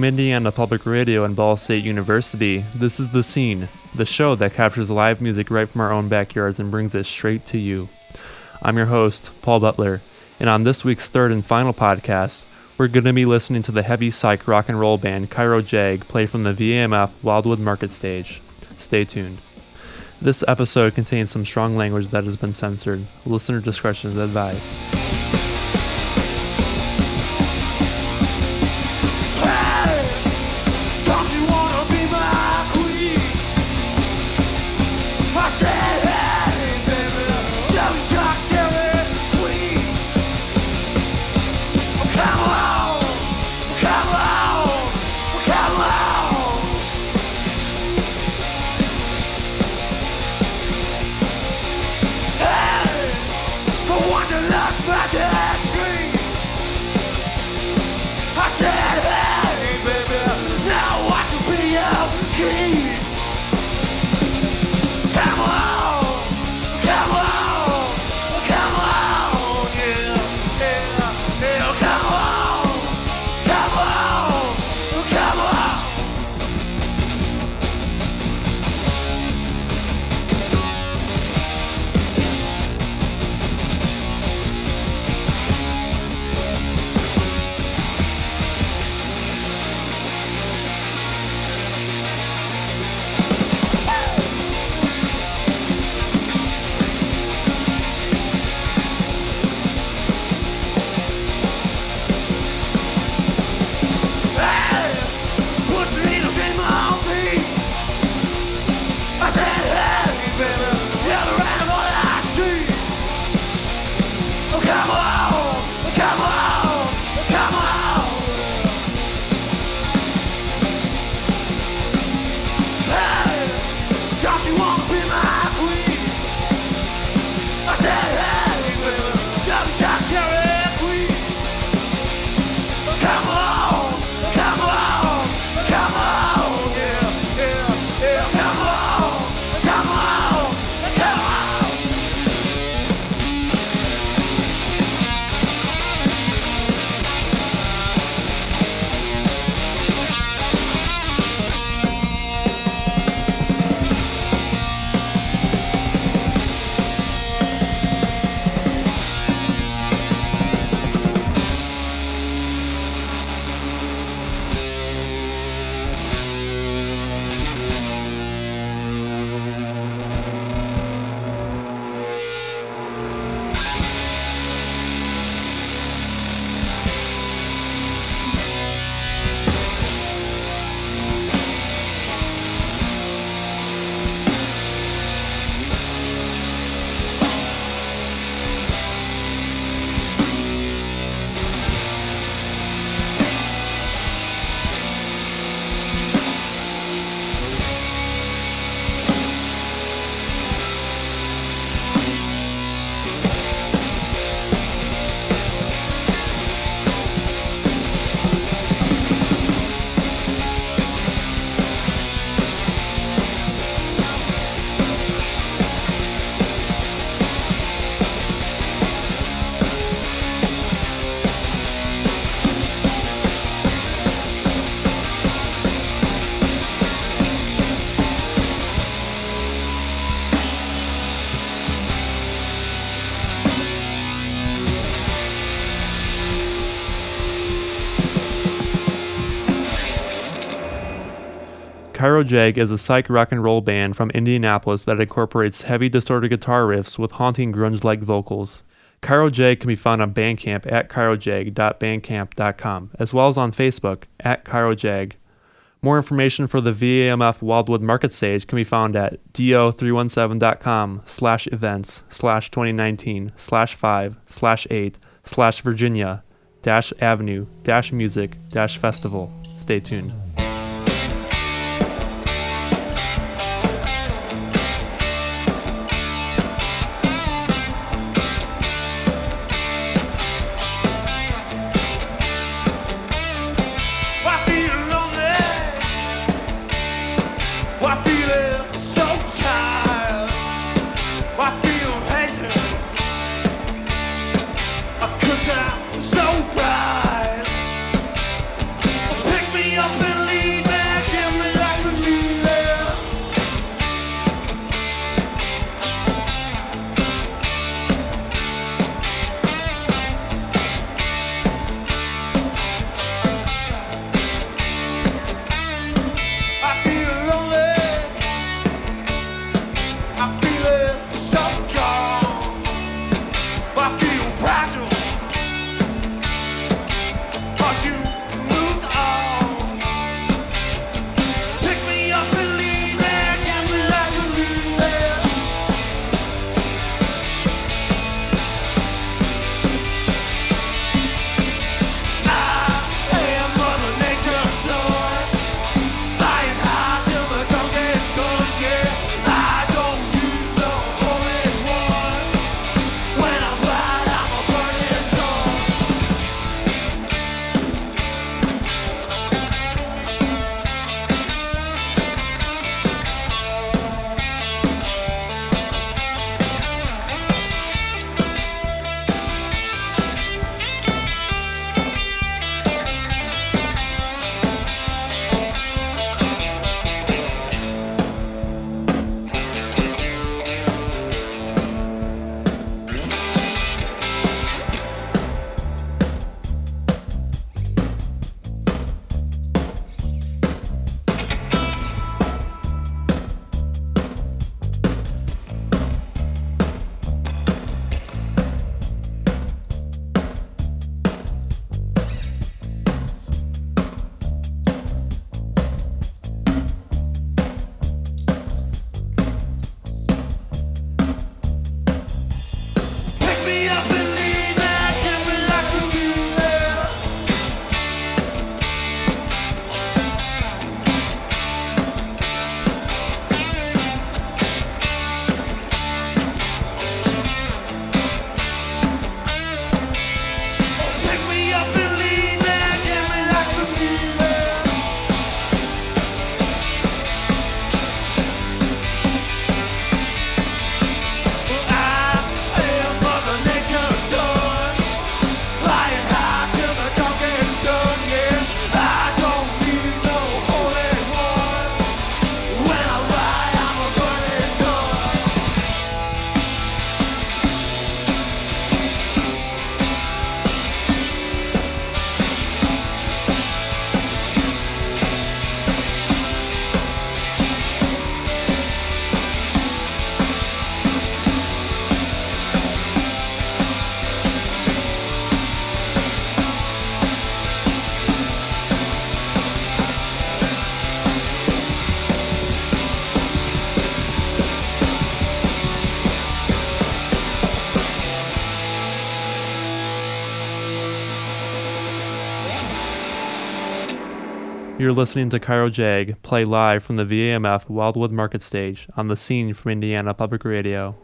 From Indiana Public Radio and Ball State University, this is The Scene, the show that captures live music right from our own backyards and brings it straight to you. I'm your host, Paul Butler, and on this week's third and final podcast, we're going to be listening to the heavy psych rock and roll band Cairo Jag play from the VAMF Wildwood Market stage. Stay tuned. This episode contains some strong language that has been censored. Listener discretion is advised. Cairo Jag is a psych rock and roll band from Indianapolis that incorporates heavy distorted guitar riffs with haunting grunge like vocals. Cairo Jag can be found on Bandcamp at cairojag.bandcamp.com, as well as on Facebook at Cairo Jag. More information for the VAMF Wildwood Market Stage can be found at do317.com slash events slash 2019 slash 5 slash 8 slash Virginia dash avenue dash music dash festival. Stay tuned. You're listening to Cairo Jag play live from the VAMF Wildwood Market Stage on the scene from Indiana Public Radio.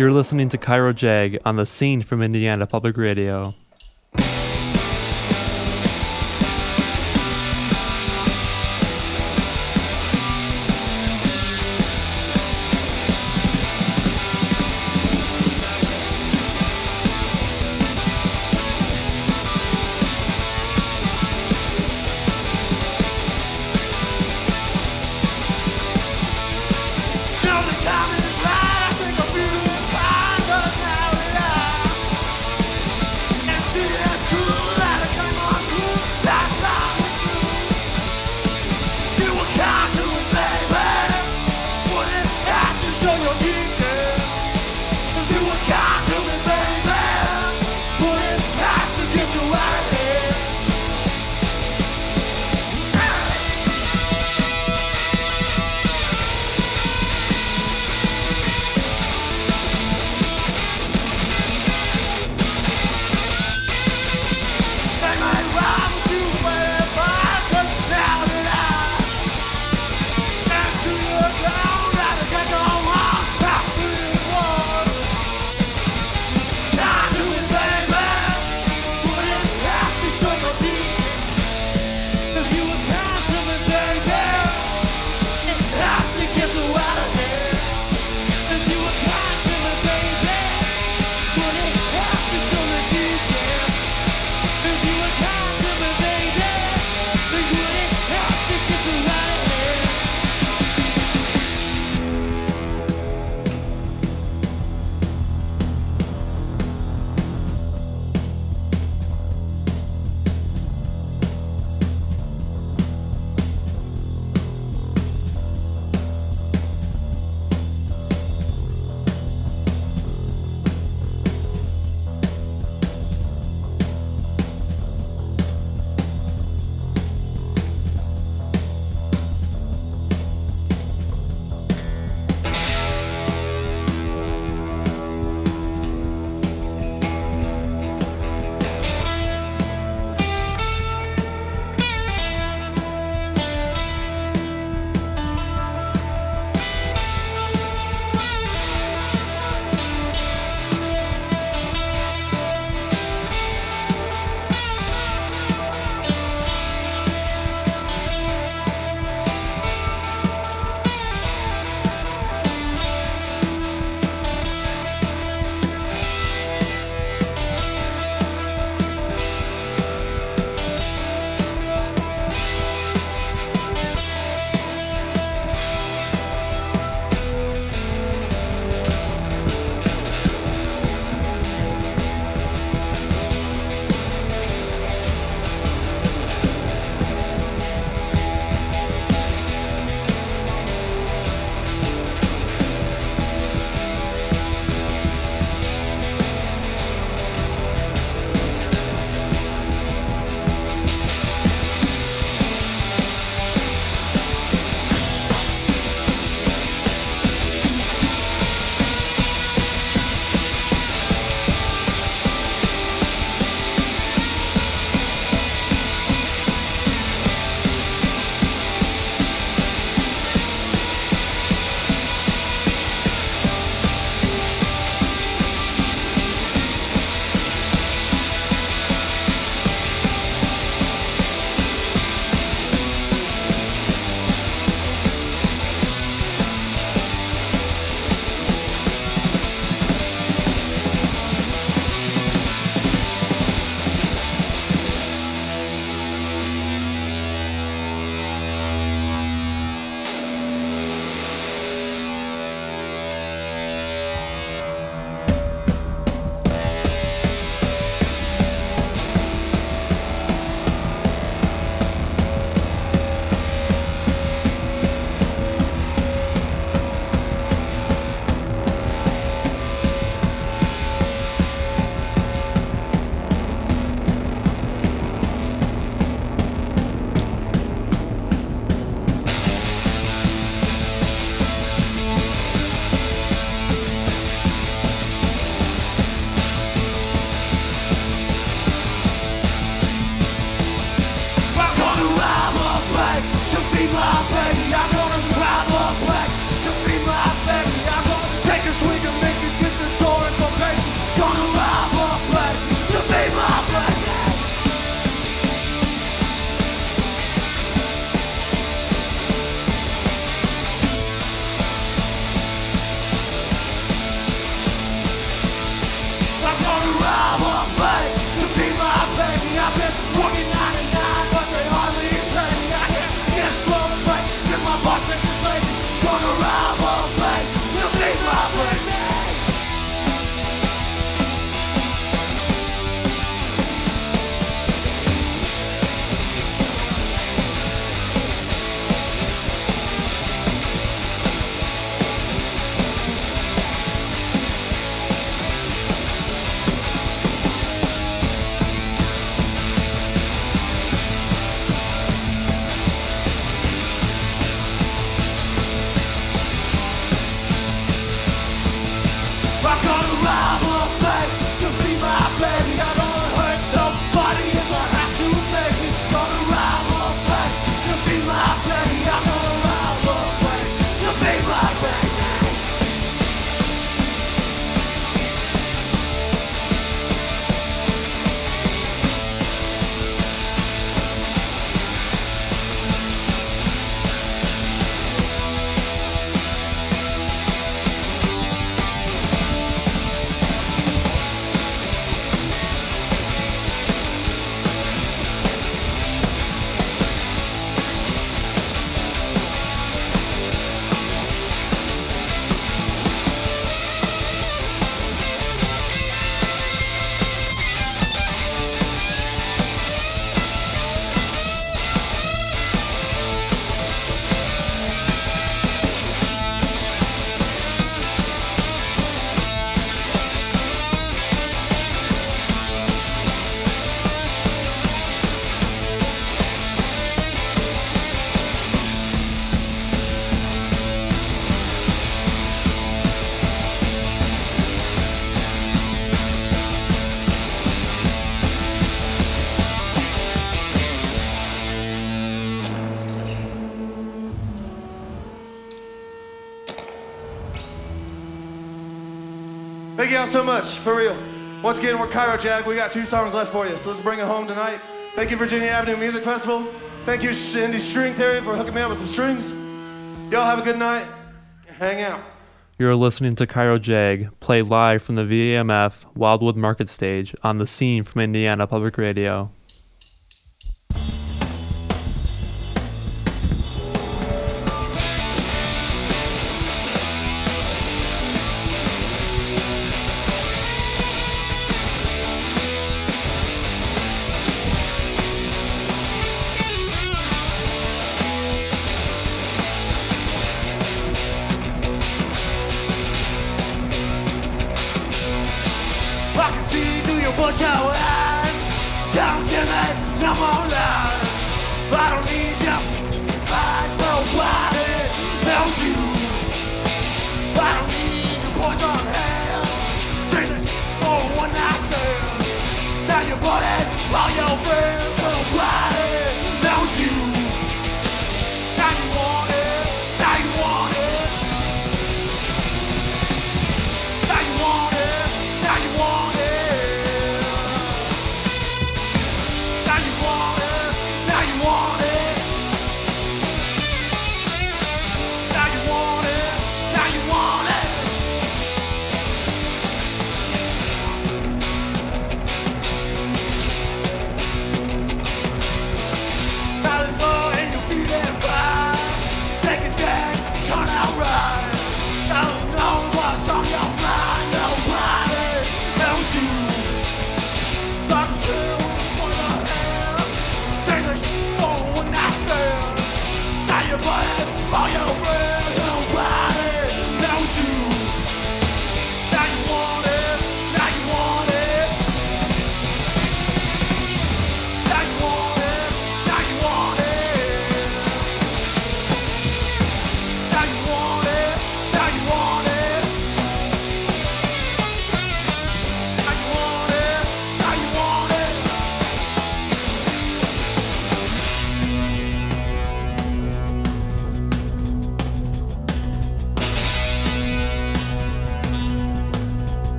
You're listening to Cairo Jag on the scene from Indiana Public Radio. Thank y'all so much, for real. Once again, we're Cairo Jag. We got two songs left for you, so let's bring it home tonight. Thank you, Virginia Avenue Music Festival. Thank you, Cindy String Theory, for hooking me up with some strings. Y'all have a good night. Hang out. You're listening to Cairo Jag, played live from the VAMF Wildwood Market stage on the scene from Indiana Public Radio. się podziałem Zamkniemy na moment Baron idzie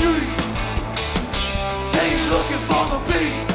street. He's looking for the beat.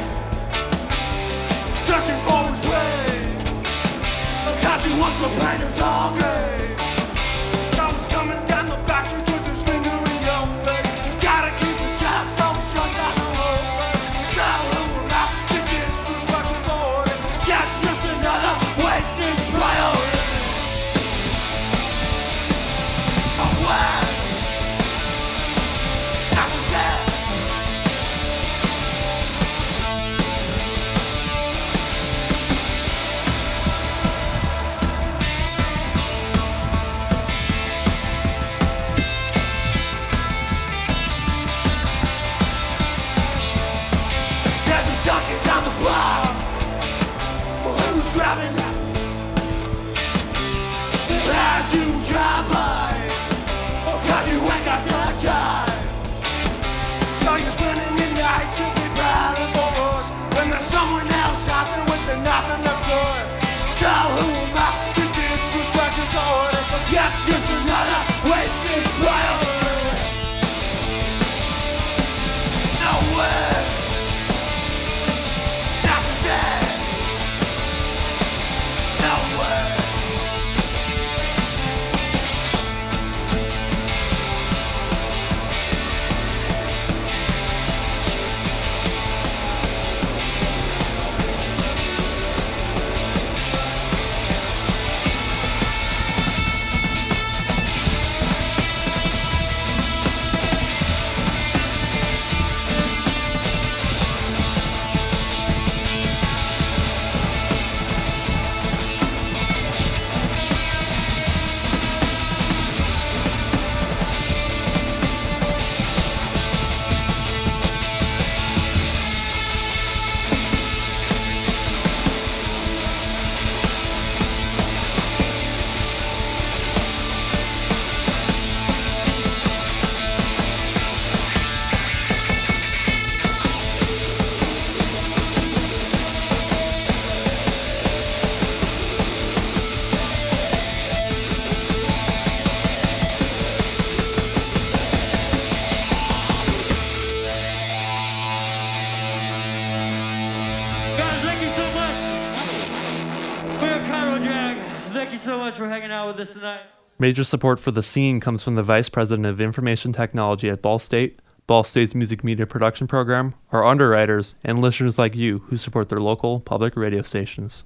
Major support for the scene comes from the Vice President of Information Technology at Ball State, Ball State's Music Media Production Program, our underwriters, and listeners like you who support their local public radio stations.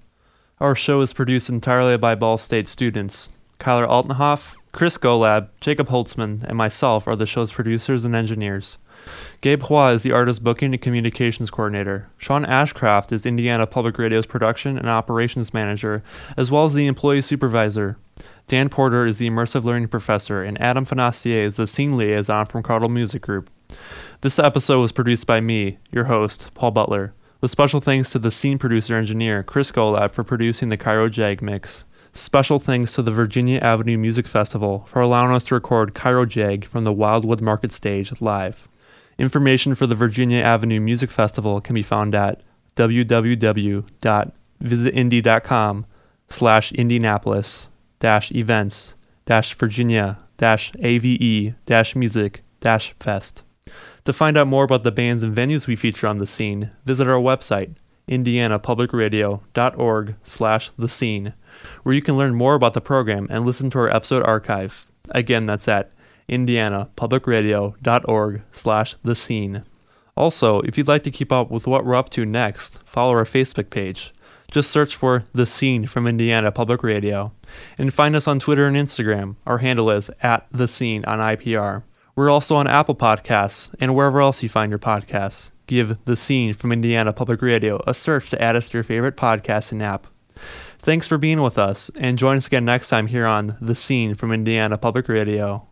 Our show is produced entirely by Ball State students. Kyler Altenhoff, Chris Golab, Jacob Holtzman, and myself are the show's producers and engineers. Gabe Hua is the artist booking and communications coordinator. Sean Ashcraft is Indiana Public Radio's production and operations manager, as well as the employee supervisor. Dan Porter is the immersive learning professor, and Adam Fonastier is the scene liaison from Cardinal Music Group. This episode was produced by me, your host, Paul Butler, with special thanks to the scene producer engineer, Chris Golab, for producing the Cairo Jag mix. Special thanks to the Virginia Avenue Music Festival for allowing us to record Cairo Jag from the Wildwood Market stage live. Information for the Virginia Avenue Music Festival can be found at www.visitindy.com slash Indianapolis events dash Virginia dash AVE dash music dash fest. To find out more about the bands and venues we feature on the scene, visit our website, indianapublicradio.org slash the scene, where you can learn more about the program and listen to our episode archive. Again, that's at indianapublicradio.org slash the scene. Also, if you'd like to keep up with what we're up to next, follow our Facebook page. Just search for The Scene from Indiana Public Radio. And find us on Twitter and Instagram. Our handle is at The Scene on IPR. We're also on Apple Podcasts and wherever else you find your podcasts. Give The Scene from Indiana Public Radio a search to add us to your favorite podcasting app. Thanks for being with us, and join us again next time here on The Scene from Indiana Public Radio.